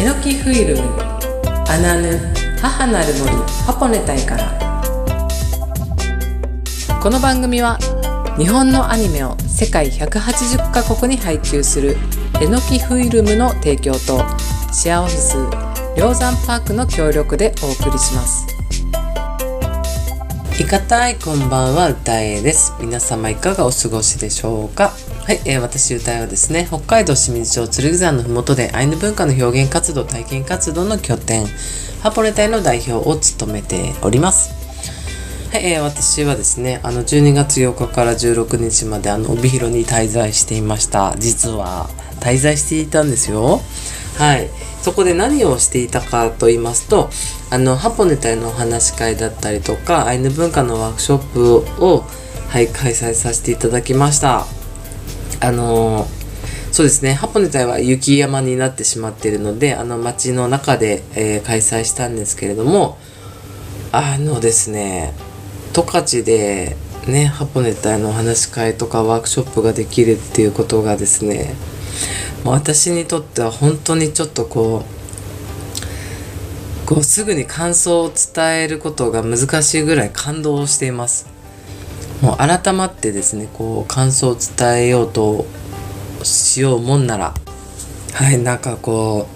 エノキフイルムアナヌ母なる森ハポネタイからこの番組は日本のアニメを世界180カ国に配給するエノキフイルムの提供とシェアオフィス梁山パークの協力でお送りします。いかたいこんばんは歌えです皆様いかがお過ごしでしょうか？はい、えー、私歌えはですね北海道清水町剣山のふもとでアイヌ文化の表現活動体験活動の拠点ハポネ隊の代表を務めております。はい、えー、私はですねあの12月8日から16日まであの帯広に滞在していました。実は滞在していたんですよ。はい。そこで何をしていたかと言いますとあのハポネタイのお話し会だったりとかアイヌ文化のワークショップを、はい、開催させていただきました。あのそうですね。ハポネタイは雪山になってしまっているのであの街の中で、えー、開催したんですけれどもあのですね十勝でねハポネタイの話し会とかワークショップができるっていうことがですね私にとっては本当にちょっとこうこうすぐに感想を伝えることが難しいぐらい感動しています。もう改まってですねこう感想を伝えようとしようもんならはいなんかこ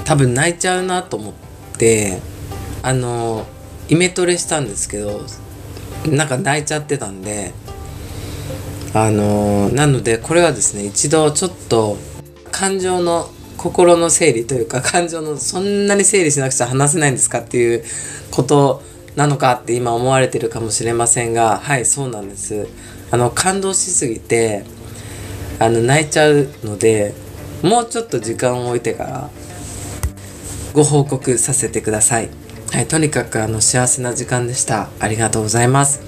う多分泣いちゃうなと思ってあのイメトレしたんですけどなんか泣いちゃってたんであのなのでこれはですね一度ちょっと感情の心の整理というか感情のそんなに整理しなくちゃ話せないんですかっていうことなのかって今思われてるかもしれませんがはいそうなんです。あの感動しすぎてあの泣いちゃうのでもうちょっと時間を置いてからご報告させてください。はいとにかくあの幸せな時間でした。ありがとうございます。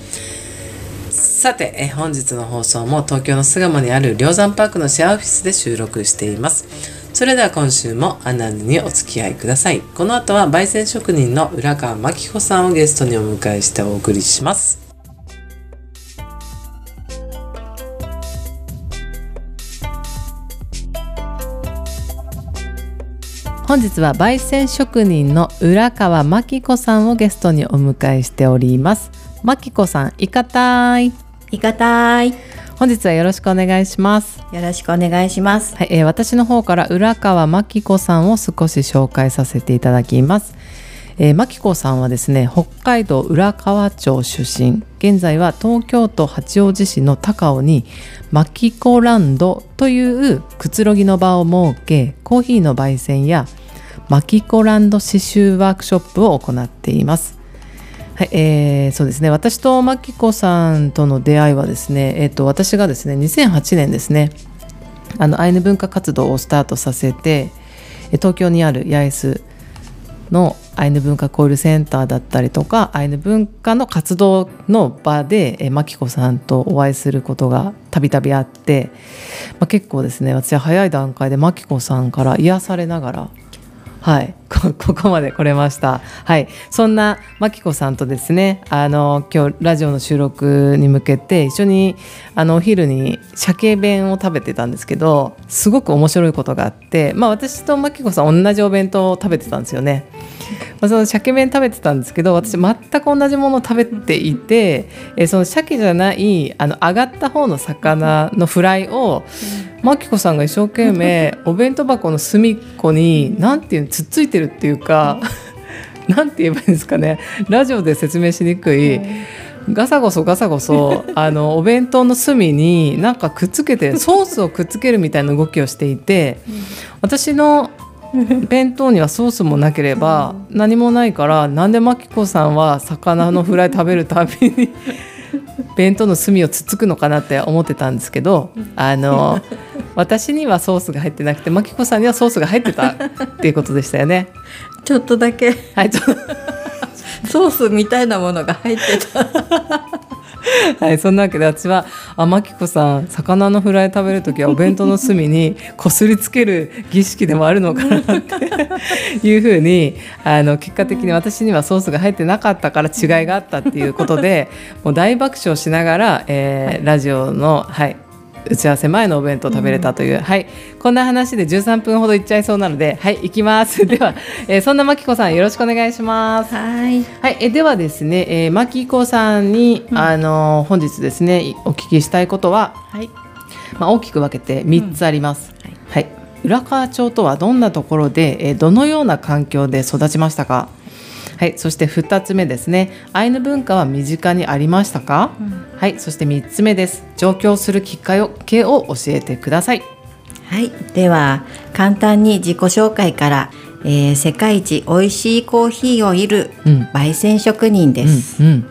さて、え本日の放送も東京の巣鴨にある梁山パークのシェアオフィスで収録しています。それでは今週もアナヌにお付き合いください。この後は焙煎職人の浦川真紀子さんをゲストにお迎えしてお送りします。本日は焙煎職人の浦川真紀子さんをゲストにお迎えしております。真紀子さん、いかたい。いかたい。本日はよろしくお願いします。よろしくお願いします。はい、えー、私の方から浦川真紀子さんを少し紹介させていただきます。えー、真紀子さんはですね、北海道浦河町出身。現在は東京都八王子市の高尾にマキコランドというくつろぎの場を設け、コーヒーの焙煎やマキコランド刺繍ワークショップを行っています。はい、えー、そうですね。私とマキコさんとの出会いはですね、えーと、私がですね2008年ですねあのアイヌ文化活動をスタートさせて東京にある八重洲のアイヌ文化交流センターだったりとかアイヌ文化の活動の場でえマキコさんとお会いすることがたびたびあって、まあ、結構ですね私は早い段階でマキコさんから癒されながらはい。ここまで来れました。はい。そんなまきこさんとですねあの今日ラジオの収録に向けて一緒にあのお昼に鮭弁を食べてたんですけどすごく面白いことがあってまあ私とまきこさん同じお弁当を食べてたんですよね。まあ、その鮭麺食べてたんですけど私全く同じものを食べていて、えその鮭じゃないあの揚がった方の魚のフライを、マキコさんが一生懸命 お弁当箱の隅っこに何ていうのつっついてるっていうか 何て言えばいいんですかね。ラジオで説明しにくい。ガサゴソガサゴソ あのお弁当の隅になんかくっつけてソースをくっつけるみたいな動きをしていて私の弁当にはソースもなければ何もないからなんでマキコさんは魚のフライ食べるたびに弁当の隅をつっつくのかなって思ってたんですけどあの私にはソースが入ってなくてマキコさんにはソースが入ってたっていうことでしたよね。ちょっとだけ、はい、ソースみたいなものが入ってた。はい、そんなわけで私は「あまきこさん魚のフライ食べる時はお弁当の隅にこすりつける儀式でもあるのかな」っていうふうにあの結果的に私にはソースが入ってなかったから違いがあったっていうことでもう大爆笑しながら、えー、ラジオの、はい、打ち合わせ前のお弁当食べれたという、はい。こんな話で13分ほどいっちゃいそうなのではい行きます。では、えーそんなまきこさんよろしくお願いします。はい。はい、えではですね、えー、マキコさんに、あの本日ですねいお聞きしたいことは、はい。まあ、大きく分けて3つあります。はい。はい、浦河町とはどんなところで、えーどのような環境で育ちましたか？はい、そして2つ目ですね。アイヌ文化は身近にありましたか？はい、そして3つ目です。上京するきっかけを教えてください。はい、では簡単に自己紹介から、えー世界一美味しいコーヒーをいるうん。焙煎職人です、うん、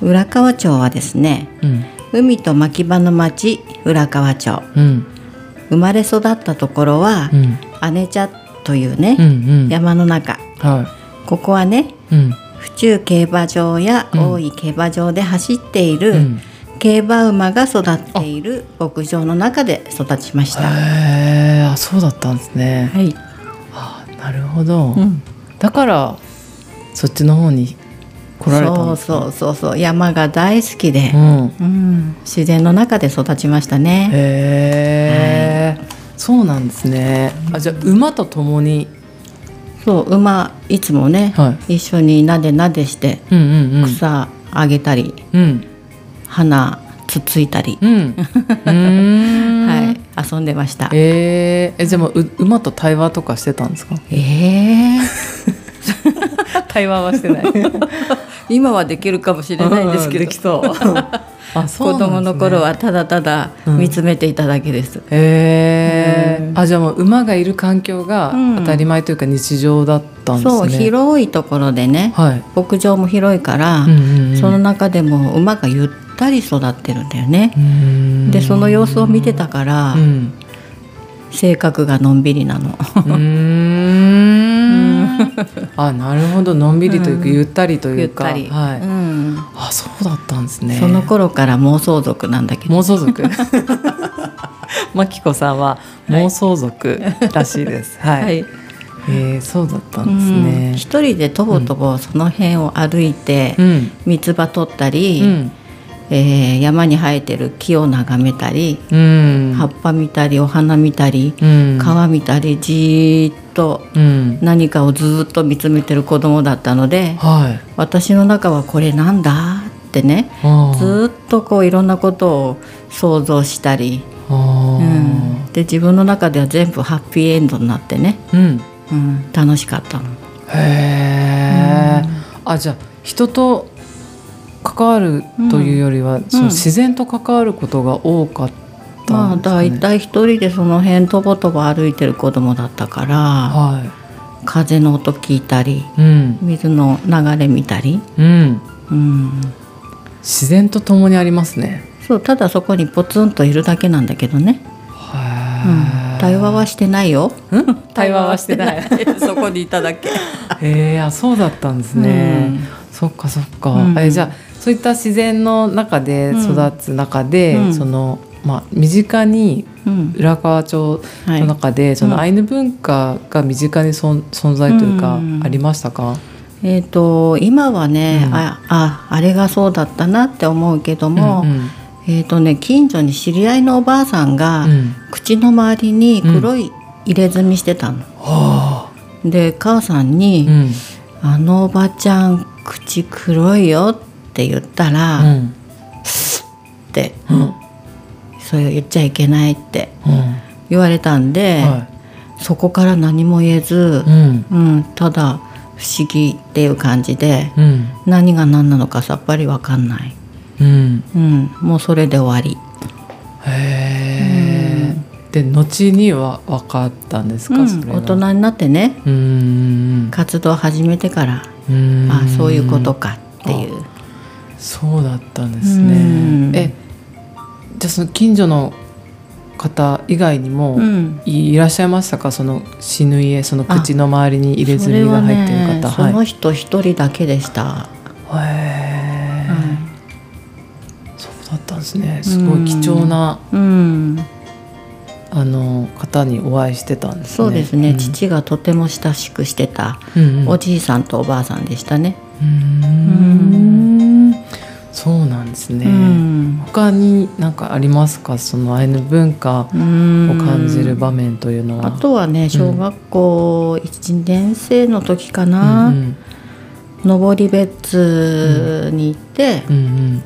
浦河町はですねうん、海と牧場の町浦河町。うん、生まれ育ったところはう、ん、姉茶というね、うん、うん、山の中。はここはねい、うん、府中競馬場やうん。大井競馬場で走っている、うん。競馬馬が育っている牧場の中で育ちました。へえ、あ、そうだったんですね。はい、あ、なるほど。うん。だからそっちの方に来られたんですかそうそうそう山が大好きで、うん、うん、自然の中で育ちましたね。へえ、そうなんですね。あじゃあ馬と共にそう馬いつもね、は一緒になでなでしてうんうんうん。草あげたり、うん。花つついたり、うん。うーん。はい遊んでました。えー、えじゃあもうう馬と対話とかしてたんですか？ええ 対話はしてない。今はできるかもしれないですけど、できそうあそう子供の頃はただただ見つめていただけです。へえ、うん。あじゃあもう馬がいる環境がうん。当たり前というか日常だったんですね、そう広いところでね、はい、牧場も広いから、うんうんうん。その中でも馬がゆったり育ってるんだよね。でその様子を見てたから、うん。性格がのんびりなの。あなるほど。のんびりというか、ゆったりというか。はい。うん。あそうだったんですね。その頃から妄想族なんだけど、妄想族。マキコさんは妄想族らしいです。はい、はい。えーそうだったうんですね。ん。一人でとぼとぼその辺を歩いて、うん。三つ葉取ったうり、ん。えー山に生えてる木を眺めたり、うん。葉っぱ見たりお花見たり、うん。川見たりじーっとうん。何かをずーっと見つめてる子供だったのではい。私の中はこれなんだってねずーっとこういろんなことを想像したり、うん、で自分の中では全部ハッピーエンドになってね、うん。うん、楽しかったの。へえ、あじゃあ人と関わるというよりは、その自然と関わることが多かったまあんですか、ね。大体一人でその辺とぼとぼ歩いてる子供だったからは風の音聞いたりい、うん。水の流れ見たり、うん、うん、自然と共にありますね。そうただそこにポツンといるだけなんだけどね、うん、対話はしてないよ。対話はしてない。そこにいただけ。へえ、あそうだったんですね。うん。そっかそっか。うん。えじゃあそういった自然の中で育つ中で、うん。そのまあ身近にうん。浦河町の中で、そのアイヌ文化が身近に存在というか、うんありましたか？えー、と今はね、うん。あああれがそうだったなって思うけども、うんうん。えーとね、近所に知り合いのおばあさんが、うん。口の周りに黒い入れ墨してたの。はで母さんあ、に、うんあのおばちゃん口黒いよ」って言ったら「っうんて、うんそれを言っちゃいけないってうん。言われたんで、はそこから何も言えずい、うん。うんただ不思議っていう感じでうん。何が何なのかさっぱりわかんない、うん。うん、もうそれで終わり。へえ、で後には分かったんですか、大人になってね活動を始めてからあそういうことかっていう。そうだったんですうん。ねえじゃあその近所の方以外にもうん。いいらっしゃいましたか？その死ぬ家その口の周りに入れ墨が入ってるね。方、その人一人だけでした。はいへえ、はいそうだったんですね。すごい貴重なうん、あの方にお会いしてたんですね。そうですね、ん。父がとても親しくしてたうんうん。おじいさんとおばあさんでしたね。うーんそうなんですね、うん。他に何かありますか？そのアイヌ文化を感じる場面というのは。あとはね小学校1年生の時かな、うん登別に行って、うん。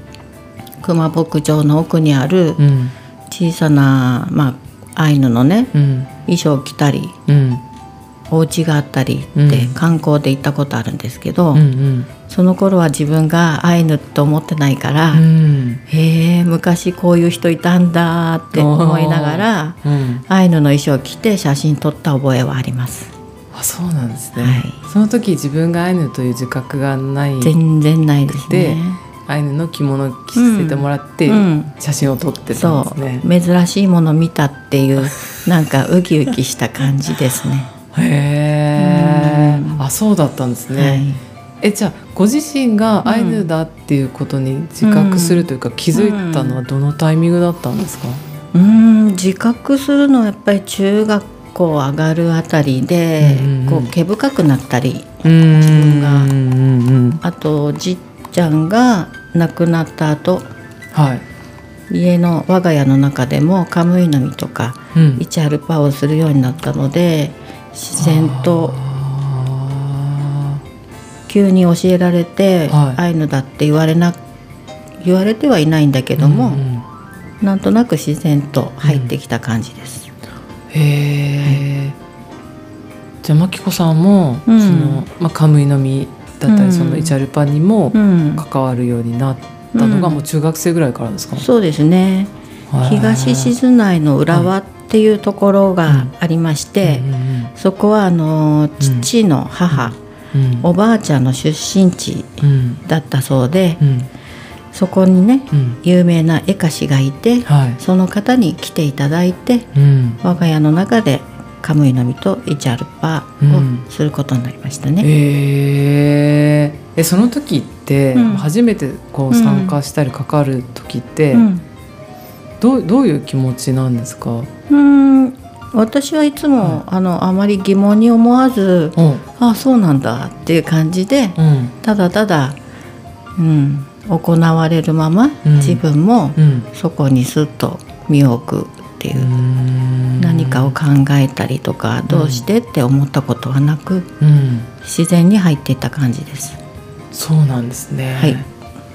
熊牧場の奥にあるうん。うん小さな、まあ、アイヌのねうん。衣装を着たりうんお家があったりってうん。観光で行ったことあるんですけど、うんうん。その頃は自分がアイヌって思ってないから、うん。へえ昔こういう人いたんだって思いながらうん。アイヌの衣装を着て写真撮った覚えはあります。あそうなんですね、はい。その時自分がアイヌという自覚がない。全然ないですでねアイヌの着物を着せてもらってうん。写真を撮ってたんそう、ですね、珍しいもの見たっていうなんかウキウキした感じですねへえうん。あそうだったんですね、はい。えじゃあご自身がアイヌだっていうことに自覚するというか、気づいたのはどのタイミングだったんですか、うーん。自覚するのはやっぱり中学校上がるあたりで、うんうんうん。こう毛深くなったりうん。自分が。うんうんあとじっちゃんが亡くなった後はい、家の我が家の中でもカムイの実とかうん。イチャルパをするようになったので自然とあ急に教えられて、はい。アイヌだって言われな言われてはいないんだけーども、うんうん。なんとなく自然と入ってきた感じです。へえ、じゃあマキコさんも、うん。そのまあカムイの実だったり、うん。そのイチャルパにもうん、関わるようになったのがうん。もう中学生ぐらいからですか、そうですね。東静静内の浦和っていうところがありまして、そこはあの父の母、うん。おばあちゃんの出身地うん。だったそうで、うん。そこにねうん。有名な絵歌師がいてはい。その方に来ていただいてうん。我が家の中でカムイの実とイチャルパうんをすることになりましたね。へー。えその時って、うん。初めてこう参加したり関わる時って、うん。どうどういう気持ちなんですか、うん私はいつも、あのあまり疑問に思わずうんあそうなんだっていう感じでうん。ただただ、うん、行われるまま、うん。自分もうん。そこにスッと身を置くっていう、何かを考えたりとかどうしてって思ったことはなくうん、自然に入っていった感じです。そうなんですね、はい。で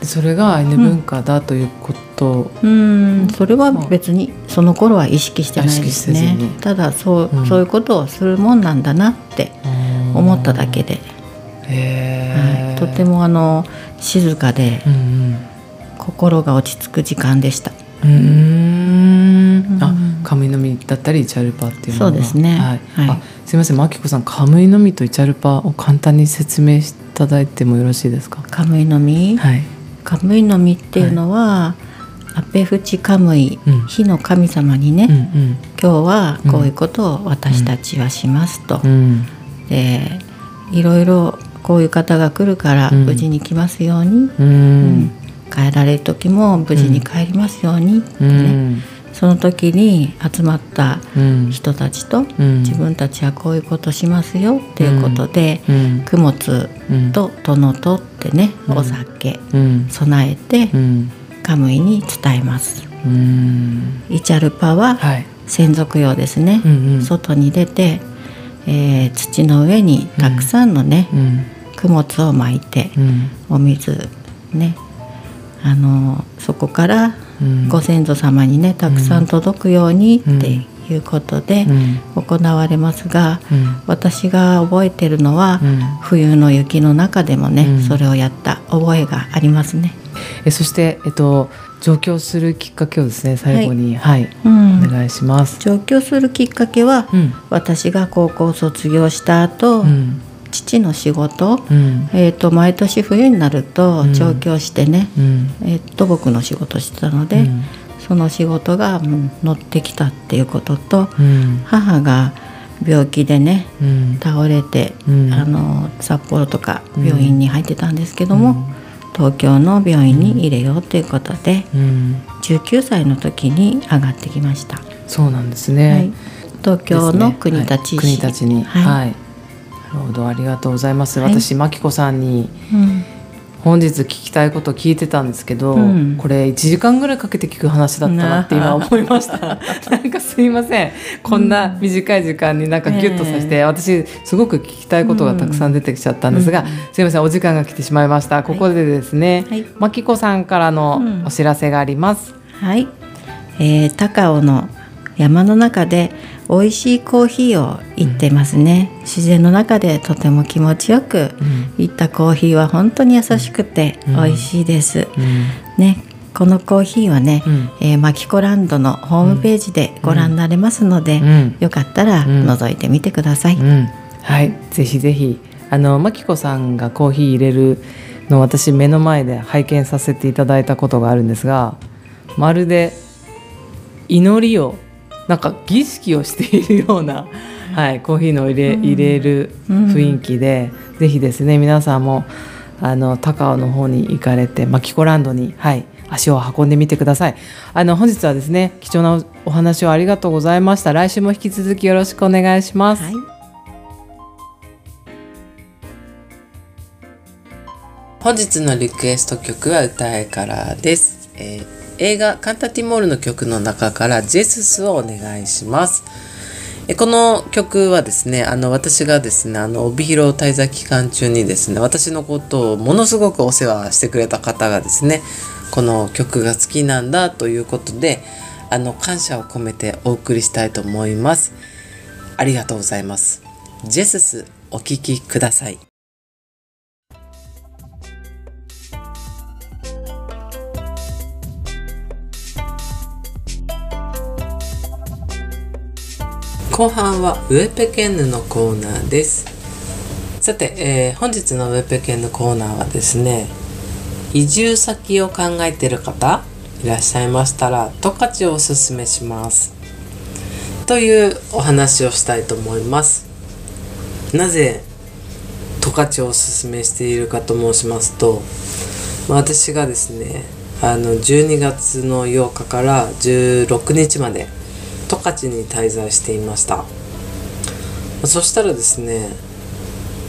それがアイヌ文化だということ、うん。それは別にその頃は意識してないですね。に。ただそう,、うん。そういうことをするもんなんだなって思っただけで、はい、とてもあの静かでうん心が落ち着く時間でした。うん。あカムイの実だったりイチャルパっていうそうですね。はい。はい。あすみません。マキコさんカムイの実とイチャルパを簡単に説明していただいてもよろしいですか？カムイの実、はいカムイの実っていうのは、アペフチカムイ、うん。火の神様にね、うんうん。今日はこういうことを私たちはしますと、うん。でいろいろこういう方が来るからうん。無事に来ますように、ううん。ん帰られる時も無事に帰りますようにってうね、んその時に集まったうん。人たちと、うん。自分たちはこういうことしますよっていうことで、うん。供物うん。と殿とってね、うん。お酒うん。備えてうん。カムイに伝えます。うん。イチャルパははい。専属用ですね、うんうん。外に出て、えー土の上にたくさんのね、うん。供物を巻いて、うん。お水ねあのそこからうんご先祖様にねたくさん届くようにっていうことでうん。行われますが、うん。私が覚えてるのは、うん。冬の雪の中でもね、うん。それをやった覚えがありますね。えそしてえっと上京するきっかけをですね最後にはい、うん。お願いします。上京するきっかけは、うん。私が高校卒業した後、うん父の仕事、うん。えー、と毎年冬になるとうん。上京してね、うん。えー、土木の仕事してたので、うん。その仕事がうん乗ってきたっていうこととうん。母が病気でねうん。倒れて、うん。あの札幌とか病院に入ってたんですけども、東京の病院に入れようということでうん。19歳の時に上がってきました、そうなんですはねい。、東京の国立市、はい。国立に。はい。はい、なるほどありがとうございます。はい。私マキコさんにうん。本日聞きたいこと聞いてたんですけど、うん。これ1時間ぐらいかけて聞く話だったなって今思いました。なんかすいません。こんな短い時間になんかギュッとさせて、私すごく聞きたいことがたくさん出てきちゃったんですが、すいませんお時間が来てしまいました。ここでですね、はい。まきこさんからのお知らせがあります、はい、えー高尾の山の中で美味しいコーヒーをいってますね、自然の中でとても気持ちよくいったコーヒーは本当に優しくて美味しいです、ねこのコーヒーはね、うん。えーマキコランドのホームページでご覧になれますので、うん。よかったらん。覗いてみてください、うん、はい、ぜひぜひ。あのまきこさんがコーヒー入れるのを私目の前で拝見させていただいたことがあるんですがまるで祈りをなんか儀式をしているような、はい、コーヒーの入れ,、入れる雰囲気で、ぜひですね皆さんもあの高尾の方に行かれてマキコランドに、はい、足を運んでみてください。あの本日はですね貴重なお話をありがとうございました。来週も引き続きよろしくお願いします、はい。本日のリクエスト曲は歌えからです、えー映画カンタティモールの曲の中からジェススをお願いします。この曲はですねあの私がですねあの帯広滞在期間中にですね私のことをものすごくお世話してくれた方がですねこの曲が好きなんだということであの感謝を込めてお送りしたいと思います。ありがとうございます。ジェススお聴きください。後半はウェペケンヌのコーナーです。さて、えー本日のウェペケンヌコーナーはですね移住先を考えている方いらっしゃいましたら十勝をおすすめします。というお話をしたいと思います。なぜ十勝をおすすめしているかと申しますと私がですねあの12月の8日から16日まで十勝に滞在していました。そしたらですね、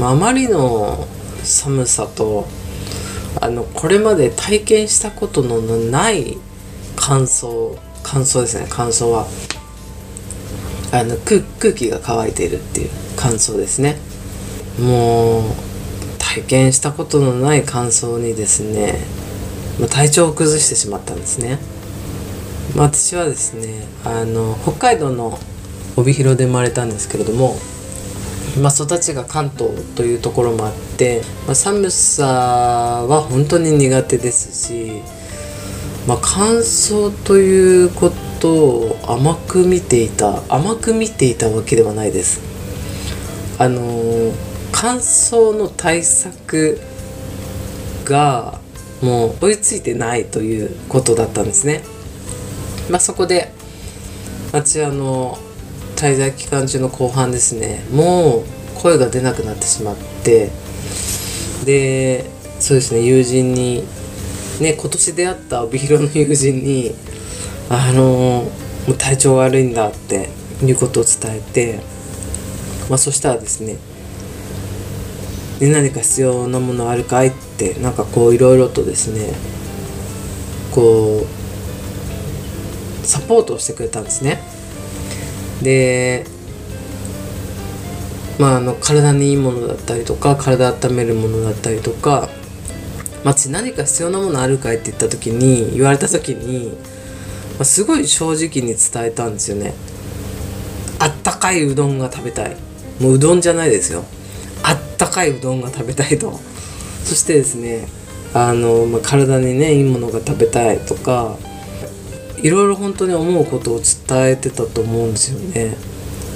あ、まりの寒さとあのこれまで体験したことのない乾燥乾燥ですね。乾燥はあの空気が乾いているっていう乾燥ですね。もう体験したことのない乾燥にですね体調を崩してしまったんですね。私はですねあの北海道の帯広で生まれたんですけれども、まあ、育ちが関東というところもあって、まあ、寒さは本当に苦手ですし、まあ、乾燥ということを甘く見ていた甘く見ていたわけではないです。あの乾燥の対策がもう追いついてないということだったんですね。まあ、そこで私あの滞在期間中の後半ですね。もう声が出なくなってしまってでそうですね友人にね今年出会った帯広の友人にあのもう体調悪いんだっていうことを伝えて、まあ、そしたらですねで何か必要なものあるかいってなんかこういろいろとですねこうサポートをしてくれたんですね。でまああの体にいいものだったりとか体温めるものだったりとかまあ、私何か必要なものあるかいって言った時に言われた時に、まあ、すごい正直に伝えたんですよね。あったかいうどんが食べたい。もううどんじゃないですよ。あったかいうどんが食べたいと。そしてですねあの、まあ、体にねいいものが食べたいとかいろいろ本当に思うことを伝えてたと思うんですよね。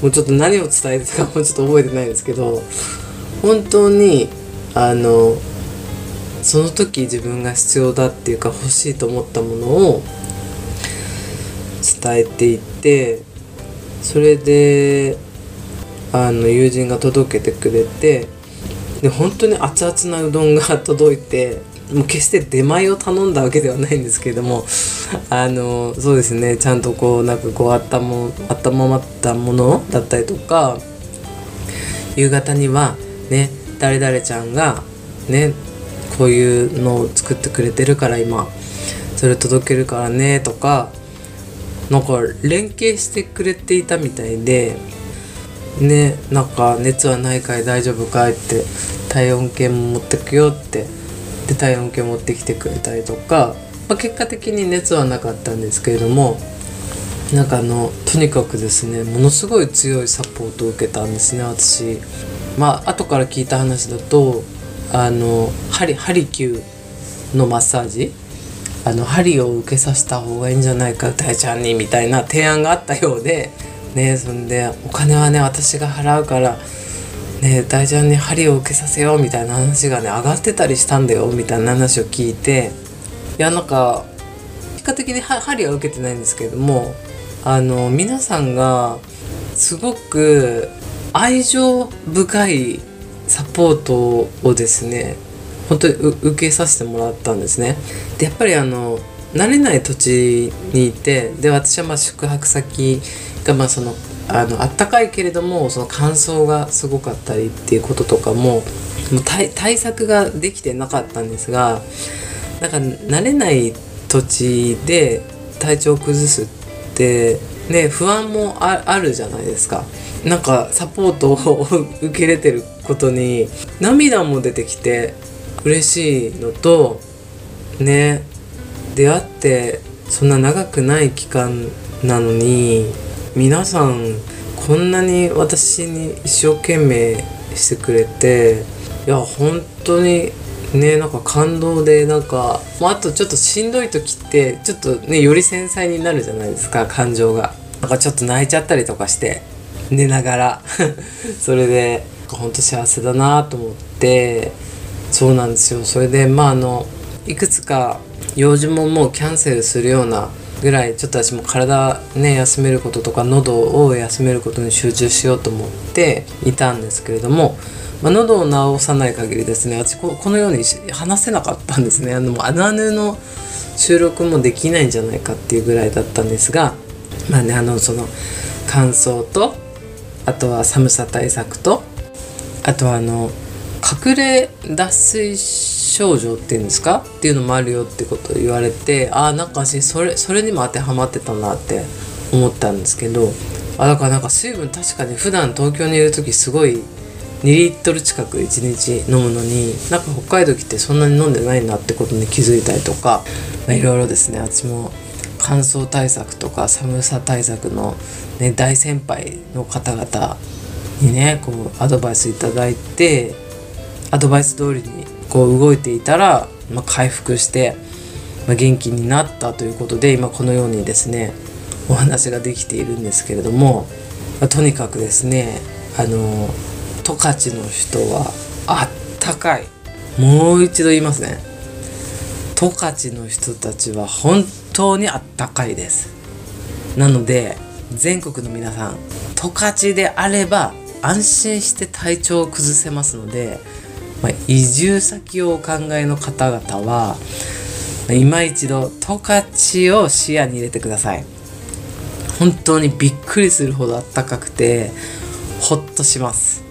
もうちょっと何を伝えてたかもちょっと覚えてないんですけど本当にあのその時自分が必要だっていうか欲しいと思ったものを伝えていってそれであの友人が届けてくれてで本当に熱々なうどんが 届いてもう決して出前を頼んだわけではないんですけれどもあのそうですねちゃんとこうなんかこうあったも温まったものだったりとか夕方にはね誰々ちゃんがねこういうのを作ってくれてるから今それ届けるからねとかなんか連携してくれていたみたいでねなんか熱はないかい大丈夫かいって体温計も持ってくよってで体温計持ってきてくれたりとか、まあ、結果的に熱はなかったんですけれどもなんかあのとにかくですねものすごい強いサポートを受けたんですね私。まあ後から聞いた話だとあのハリハリキューのマッサージあの針を受けさせた方がいいんじゃないか大ちゃんにみたいな提案があったようでねそんでお金はね私が払うからね大ちゃんに針を受けさせようみたいな話がね上がってたりしたんだよみたいな話を聞いていやなんか結果的に針は受けてないんですけれどもあの皆さんがすごく愛情深いサポートをですね本当に受けさせてもらったんですね。でやっぱりあの慣れない土地にいてで私はまあ宿泊先がまあそのあのったかいけれどもその乾燥がすごかったりっていうこととかももう対対策ができてなかったんですがなんか慣れない土地で体調を崩すってね不安もあるじゃないですか。なんかサポートを受け入れてることに涙も出てきて嬉しいのとね出会ってそんな長くない期間なのに皆さんこんなに私に一生懸命してくれていや本当にねなんか感動でなんか、まあ、あとちょっとしんどい時ってちょっとねより繊細になるじゃないですか感情が。なんかちょっと泣いちゃったりとかして寝ながら それで本当幸せだなと思ってそうなんですよそれでまああのいくつか用事ももうキャンセルするようなぐらいちょっと私も体ね休めることとか喉を休めることに集中しようと思っていたんですけれども、まあ、喉を治さない限りですね私このように話せなかったんですね。あのアナヌの収録もできないんじゃないかっていうぐらいだったんですがまあねあのその乾燥とあとは寒さ対策とあとはあの隠れ脱水症状っていうんですか？っていうのもあるよってことを言われてああなんか私それそれにも当てはまってたなって思ったんですけどあだからなんか水分確かに普段東京にいる時すごい2リットル近く1日飲むのになんか北海道来てそんなに飲んでないなってことに気づいたりとかいろいろですね。私も乾燥対策とか寒さ対策の、ね、大先輩の方々にねこうアドバイスいただいてアドバイス通りにこう動いていたら、まあ、回復して、まあ、元気になったということで今このようにですねお話ができているんですけれども、まあ、とにかくですねあの十勝の人はあったかい。もう一度言いますね。十勝の人たちは本当にあったかいです。なので全国の皆さん十勝であれば安心して体調を崩せますのでまあ、移住先をお考えの方々は今一度十勝を視野に入れてください。本当にびっくりするほど暖かくてほっとします。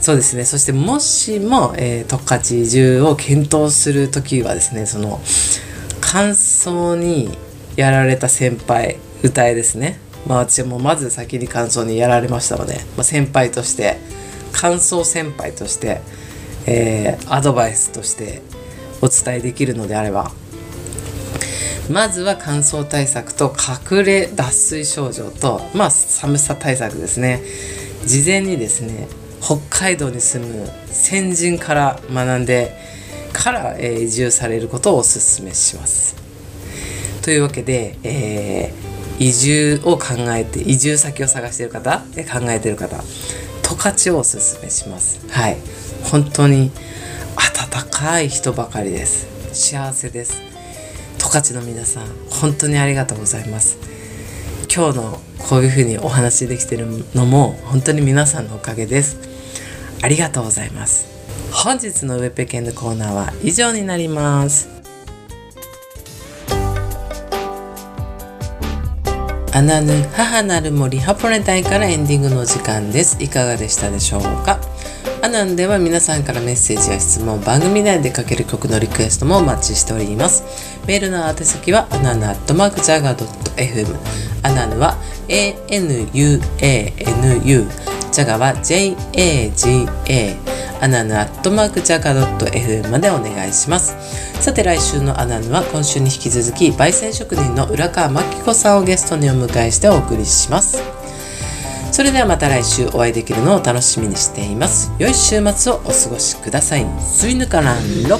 そうですね。そしてもしも、えー、十勝移住を検討する時はですねその乾燥にやられた先輩歌えですね。まあ私もまず先に乾燥にやられましたので、まあ、先輩として乾燥先輩としてえー、アドバイスとしてお伝えできるのであれば。まずは乾燥対策と隠れ脱水症状とまあ寒さ対策ですね。事前にですね北海道に住む先人から学んでから、えー、移住されることをお勧めします。というわけで、えー、移住を考えて移住先を探している方考えている方十勝をおすすめします。はい。本当に温かい人ばかりです。幸せです。十勝の皆さん本当にありがとうございます。今日のこういうふうにお話できてるのも本当に皆さんのおかげです。ありがとうございます。本日のウェペケンのコーナーは以上になります。アナヌ母なる森ハポネタイからエンディングの時間です。いかがでしたでしょうか？アナンでは皆さんからメッセージや質問、番組内でかける曲のリクエストもお待ちしております。メールの宛先はアナナアットマークジャガー .fm アナヌは ANUANU ジャガは JAGA アナヌアットマークジャガ .fm までお願いします。さて来週のアナヌは今週に引き続き焙煎職人の浦川真紀子さんをゲストにお迎えしてお送りします。それではまた来週お会いできるのを楽しみにしています。良い週末をお過ごしください。スイヌカランロ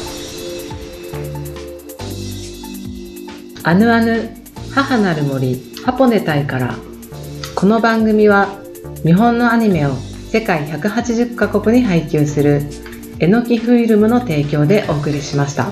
アヌアヌ母なる森ハポネタイからこの番組は日本のアニメを世界180カ国に配給するえのきフィルムの提供でお送りしました。